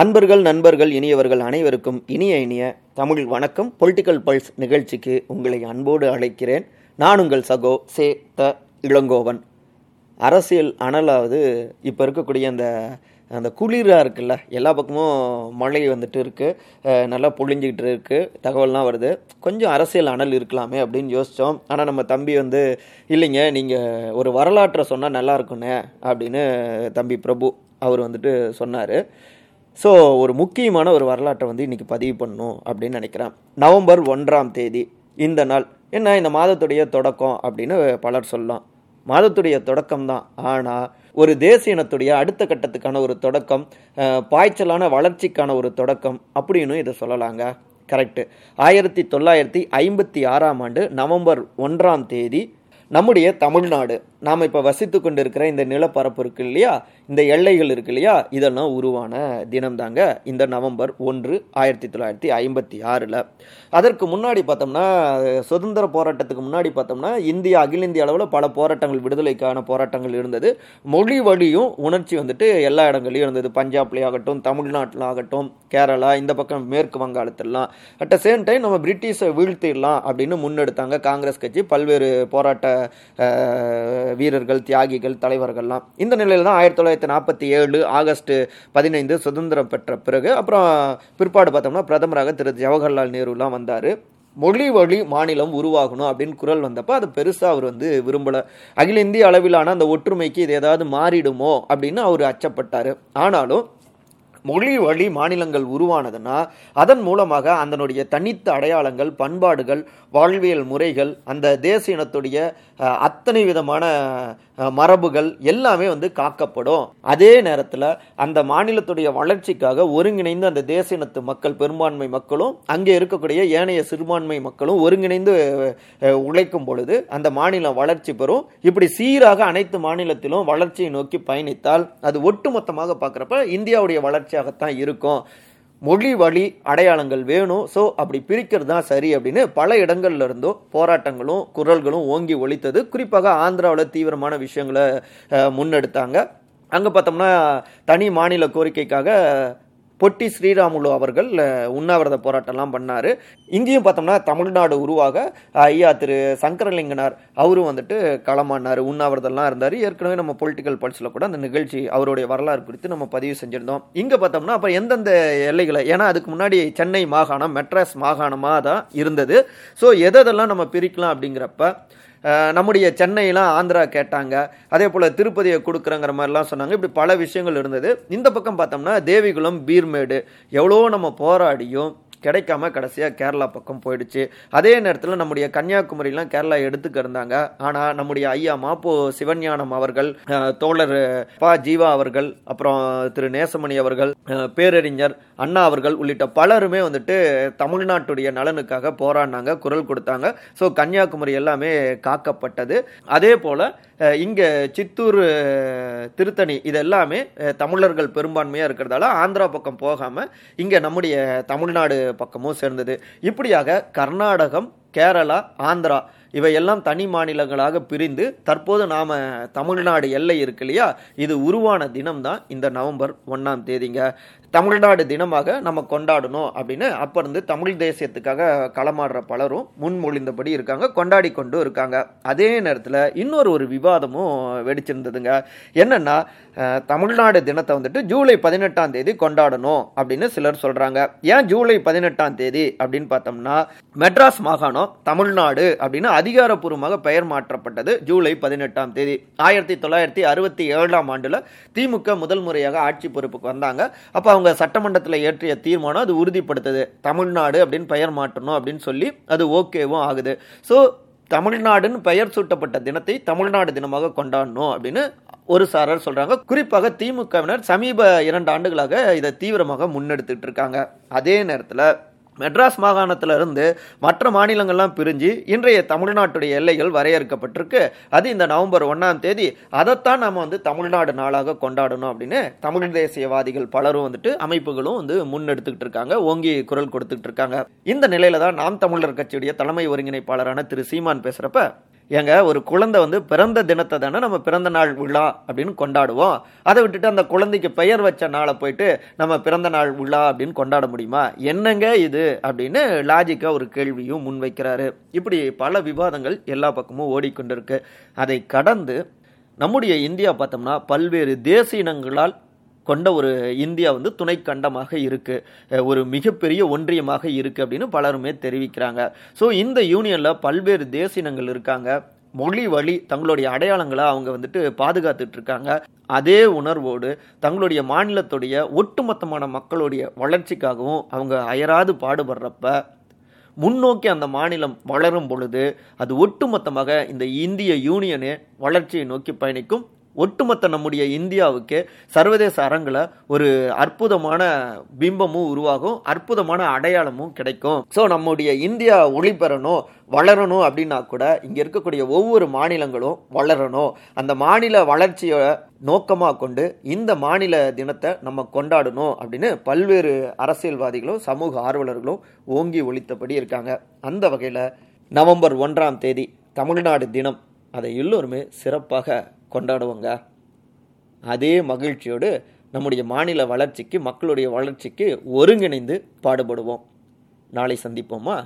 அன்பர்கள் நண்பர்கள் இனியவர்கள் அனைவருக்கும் இனிய இனிய தமிழ் வணக்கம். பொலிட்டிக்கல் பல்ஸ் நிகழ்ச்சிக்கு உங்களை அன்போடு அழைக்கிறேன். நான் உங்கள் சகோ சே த இளங்கோவன். அரசியல் அனலாவது இப்போ இருக்கக்கூடிய அந்த அந்த குளிராக இருக்குல்ல எல்லா பக்கமும் மழை வந்துட்டு இருக்குது நல்லா பொழிஞ்சிக்கிட்டு இருக்குது தகவல்லாம் வருது. கொஞ்சம் அரசியல் அனல் இருக்கலாமே அப்படின்னு யோசித்தோம் ஆனால் நம்ம தம்பி வந்து இல்லைங்க நீங்கள் ஒரு வரலாற்றை சொன்னால் நல்லா இருக்குண்ணே அப்படின்னு தம்பி பிரபு அவர் வந்துட்டு சொன்னார். ஸோ ஒரு முக்கியமான ஒரு வரலாற்றை வந்து இன்றைக்கி பதிவு பண்ணணும் அப்படின்னு நினைக்கிறேன். நவம்பர் ஒன்றாம் தேதி இந்த நாள். என்ன இந்த மாதத்துடைய தொடக்கம் அப்படின்னு பலர் சொல்லலாம். மாதத்துடைய தொடக்கம் தான். ஆனால் ஒரு தேசிய இனத்துடைய அடுத்த கட்டத்துக்கான ஒரு தொடக்கம் பாய்ச்சலான வளர்ச்சிக்கான ஒரு தொடக்கம் அப்படின்னு இதை சொல்லலாங்க. கரெக்டு ஆயிரத்தி தொள்ளாயிரத்தி ஐம்பத்தி ஆறாம் ஆண்டு நவம்பர் ஒன்றாம் தேதி நம்முடைய தமிழ்நாடு நாம் இப்போ வசித்து கொண்டிருக்கிற இந்த நிலப்பரப்பு இருக்கு இல்லையா? இந்த எல்லைகள் இருக்கு இல்லையா? இதெல்லாம் உருவான தினம் தாங்க இந்த நவம்பர் ஒன்று ஆயிரத்தி தொள்ளாயிரத்தி ஐம்பத்தி ஆறில். அதற்கு முன்னாடி பார்த்தோம்னா சுதந்திர போராட்டத்துக்கு முன்னாடி பார்த்தோம்னா இந்தியா அகில இந்திய அளவில் பல போராட்டங்கள் விடுதலைக்கான போராட்டங்கள் இருந்தது. மொழி வழியும் உணர்ச்சி வந்துட்டு எல்லா இடங்களையும் இருந்தது. பஞ்சாப்லேயே ஆகட்டும் தமிழ்நாட்டில் ஆகட்டும் கேரளா இந்த பக்கம் மேற்கு வங்காளத்திலாம் அட் த சேம் டைம் நம்ம பிரிட்டிஷை வீழ்த்திடலாம் அப்படின்னு முன்னெடுத்தாங்க காங்கிரஸ் கட்சி. பல்வேறு போராட்ட வீரர்கள் தியாகிகள் தலைவர்கள்லாம். இந்த நிலையில் தான் ஆயிரத்தி தொள்ளாயிரத்தி நாற்பத்தி ஏழு ஆகஸ்ட் பதினைந்து சுதந்திரம் பெற்ற பிறகு அப்புறம் பிற்பாடு பார்த்தோம்னா பிரதமராக திரு. ஜவஹர்லால் நேருலாம் வந்தார். மொழி வழி மாநிலம் உருவாகணும் அப்படின்னு குரல் வந்தப்போ அது பெருசாக அவர் வந்து விரும்பலை. அகில இந்திய அளவிலான அந்த ஒற்றுமைக்கு இது ஏதாவது மாறிடுமோ அப்படின்னு அவர் அச்சப்பட்டார். ஆனாலும் மொழி வழி மாநிலங்கள் உருவானதுன்னா அதன் மூலமாக அதனுடைய தனித்த அடையாளங்கள் பண்பாடுகள் வாழ்வியல் முறைகள் அந்த தேச இனத்துடைய அத்தனை விதமான மரபுகள் எல்லாமே வந்து காக்கப்படும். அதே நேரத்தில் அந்த மாநிலத்துடைய வளர்ச்சிக்காக ஒருங்கிணைந்து அந்த தேச இனத்து மக்கள் பெரும்பான்மை மக்களும் அங்கே இருக்கக்கூடிய ஏனைய சிறுபான்மை மக்களும் ஒருங்கிணைந்து உழைக்கும் பொழுது அந்த மாநிலம் வளர்ச்சி பெறும். இப்படி சீராக அனைத்து மாநிலத்திலும் வளர்ச்சியை நோக்கி பயணித்தால் அது ஒட்டுமொத்தமாக பார்க்குறப்ப இந்தியாவுடைய வளர்ச்சி வளர்ச்சியாகத்தான் இருக்கும். மொழி வழி அடையாளங்கள் வேணும். ஸோ அப்படி பிரிக்கிறது தான் சரி அப்படின்னு பல இடங்கள்ல இருந்தும் போராட்டங்களும் குரல்களும் ஓங்கி ஒழித்தது குறிப்பாக ஆந்திராவில் தீவிரமான விஷயங்களை முன்னெடுத்தாங்க. அங்கே பார்த்தோம்னா தனி மாநில கோரிக்கைக்காக பொட்டி ஸ்ரீராமுலு அவர்கள் உண்ணாவிரத போராட்டம்லாம் பண்ணார். இங்கேயும் பார்த்தோம்னா தமிழ்நாடு உருவாக ஐயா திரு சங்கரலிங்கனார் அவரும் வந்துட்டு களமானார் உண்ணாவிரதம்லாம் இருந்தார். ஏற்கனவே நம்ம பொலிட்டிக்கல் பல்ஸில் கூட அந்த நிகழ்ச்சி அவருடைய வரலாறு குறித்து நம்ம பதிவு செஞ்சுருந்தோம். இங்கே பார்த்தோம்னா அப்போ எந்தெந்த எல்லைகளை ஏன்னா அதுக்கு முன்னாடி சென்னை மாகாணம் மெட்ராஸ் மாகாணமாக தான் இருந்தது. ஸோ எதெல்லாம் நம்ம பிரிக்கலாம் அப்படிங்கிறப்ப நம்முடைய சென்னையெல்லாம் ஆந்திரா கேட்டாங்க. அதே போல் திருப்பதியை கொடுக்குறங்கிற மாதிரிலாம் சொன்னாங்க. இப்படி பல விஷயங்கள் இருந்தது. இந்த பக்கம் பார்த்தோம்னா தேவிகுளம் பீர்மேடு எவ்வளோ நம்ம போராடியும் கிடைக்காம கடைசியாக கேரளா பக்கம் போயிடுச்சு. அதே நேரத்தில் நம்முடைய கன்னியாகுமரிலாம் கேரளா எடுத்துக்க இருந்தாங்க. ஆனால் நம்முடைய ஐயா மாப்போ சிவஞானம் அவர்கள் தோழர் பா ஜீவா அவர்கள் அப்புறம் திரு நேசமணி அவர்கள் பேரறிஞர் அண்ணா அவர்கள் உள்ளிட்ட பலருமே வந்துட்டு தமிழ்நாட்டுடைய நலனுக்காக போராடினாங்க குரல் கொடுத்தாங்க. ஸோ கன்னியாகுமரி எல்லாமே காக்கப்பட்டது. அதே போல் இங்கே சித்தூர் திருத்தணி இதெல்லாமே தமிழர்கள் பெரும்பான்மையாக இருக்கிறதால ஆந்திரா பக்கம் போகாமல் இங்கே நம்முடைய தமிழ்நாடு பக்கமும் சேர்ந்தது. இப்படியாக கர்நாடகம் கேரளா ஆந்திரா இவையெல்லாம் தனி மாநிலங்களாக பிரிந்து தற்போது நாம் தமிழ்நாடு எல்லை இருக்கு இல்லையா? இது உருவான தினம்தான் இந்த நவம்பர் ஒன்றாம் தேதிங்க. தமிழ்நாடு தினமாக நம்ம கொண்டாடணும் அப்படின்னு அப்போ இருந்து தமிழ் தேசியத்துக்காக களமாடுற பலரும் முன்மொழிந்தபடி இருக்காங்க கொண்டாடி கொண்டு இருக்காங்க. அதே நேரத்தில் இன்னொரு ஒரு விவாதமும் வெடிச்சிருந்ததுங்க. என்னென்னா தமிழ்நாடு தினத்தை வந்துட்டு ஜூலை பதினெட்டாம் தேதி கொண்டாடணும் அப்படின்னு சிலர் சொல்கிறாங்க ஏன் ஜூலை பதினெட்டாம் தேதி அப்படின்னு பார்த்தோம்னா மெட்ராஸ் மாகாணம் தமிழ்நாடு அப்படின்னு அதிகாரப்பூர்வமாக பெயர் மாற்றப்பட்டது. ஜூலை பதினெட்டாம் தேதி. ஆயிரத்தி தொள்ளாயிரத்தி அறுபத்தி ஏழாம் ஆண்டுல திமுக முதல் முறையாக ஆட்சி பொறுப்புக்கு வந்தாங்க. அப்ப அவங்க சட்டமன்றத்தில் இயற்றிய தீர்மானம் அது உறுதிப்படுத்துது. தமிழ்நாடு அப்படின்னு பெயர் மாற்றணும் அப்படின்னு சொல்லி அது ஓகேவும் ஆகுது. ஸோ தமிழ்நாடுன்னு பெயர் சூட்டப்பட்ட தினத்தை தமிழ்நாடு தினமாக கொண்டாடணும் அப்படின்னு ஒரு சாரர் சொல்றாங்க. குறிப்பாக திமுகவினர் சமீப இரண்டு ஆண்டுகளாக இதை தீவிரமாக முன்னெடுத்துட்டு இருக்காங்க. அதே நேரத்தில் மெட்ராஸ் மாகாணத்திலிருந்து மற்ற மாநிலங்கள்லாம் பிரிஞ்சு இன்றைய தமிழ்நாட்டுடைய எல்லைகள் வரையறுக்கப்பட்டிருக்கு. அது இந்த நவம்பர் ஒன்றாம் தேதி. அதைத்தான் நம்ம வந்து தமிழ்நாடு நாளாக கொண்டாடணும் அப்படின்னு தமிழ் தேசியவாதிகள் பலரும் வந்துட்டு அமைப்புகளும் வந்து முன்னெடுத்துக்கிட்டு இருக்காங்க. ஓங்கி குரல் கொடுத்துக்கிட்டு இருக்காங்க. இந்த நிலையில தான் நாம் தமிழர் கட்சியுடைய தலைமை ஒருங்கிணைப்பாளரான திரு சீமான் பேசுறப்ப ஏங்க ஒரு குழந்தை வந்து பிறந்த தினத்தை தானே நம்ம பிறந்த நாள் விழா அப்படின்னு கொண்டாடுவோம். அதை விட்டுட்டு அந்த குழந்தைக்கு பெயர் வச்ச நாளை போயிட்டு நம்ம பிறந்த நாள் விழா அப்படின்னு கொண்டாட முடியுமா? என்னங்க இது அப்படின்னு லாஜிக்காக ஒரு கேள்வியும் முன்வைக்கிறாரு இப்படி பல விவாதங்கள் எல்லா பக்கமும் ஓடிக்கொண்டிருக்கு. அதை கடந்து நம்முடைய இந்தியா பார்த்தோம்னா பல்வேறு தேசிய இனங்களால் கொண்ட ஒரு இந்தியா வந்து துணை கண்டமாக இருக்குது ஒரு மிகப்பெரிய ஒன்றியமாக இருக்குது அப்படின்னு பலருமே தெரிவிக்கிறாங்க. ஸோ இந்த யூனியனில் பல்வேறு தேசியனங்கள் இருக்காங்க. மொழி வழி தங்களுடைய அடையாளங்களை அவங்க வந்துட்டு பாதுகாத்துட்டு இருக்காங்க. அதே உணர்வோடு தங்களுடைய மாநிலத்துடைய ஒட்டுமொத்தமான மக்களுடைய வளர்ச்சிக்காகவும் அவங்க அயராது பாடுபடுறப்ப முன்னோக்கி அந்த மாநிலம் வளரும் பொழுது அது ஒட்டுமொத்தமாக இந்த இந்திய யூனியனே வளர்ச்சியை நோக்கி பயணிக்கும் ஒட்டுமொத்த நம்முடைய இந்தியாவுக்கு சர்வதேச அரங்கில் ஒரு அற்புதமான பிம்பமும் உருவாகும் அற்புதமான அடையாளமும் கிடைக்கும். ஸோ நம்முடைய இந்தியா ஒளிபெறணும் வளரணும் அப்படின்னா கூட இங்கே இருக்கக்கூடிய ஒவ்வொரு மாநிலங்களும் வளரணும். அந்த மாநில வளர்ச்சியை நோக்கமாக கொண்டு இந்த மாநில தினத்தை நம்ம கொண்டாடணும் அப்படின்னு பல்வேறு அரசியல்வாதிகளும் சமூக ஆர்வலர்களும் ஓங்கி ஒழித்தபடி இருக்காங்க. அந்த வகையில் நவம்பர் ஒன்றாம் தேதி தமிழ்நாடு தினம். அதை எல்லோருமே சிறப்பாக கொண்டாடுவோங்க. அதே மகிழ்ச்சியோடு நம்முடைய மாநில வளர்ச்சிக்கு மக்களுடைய வளர்ச்சிக்கு ஒருங்கிணைந்து பாடுபடுவோம். நாளை சந்திப்போமா?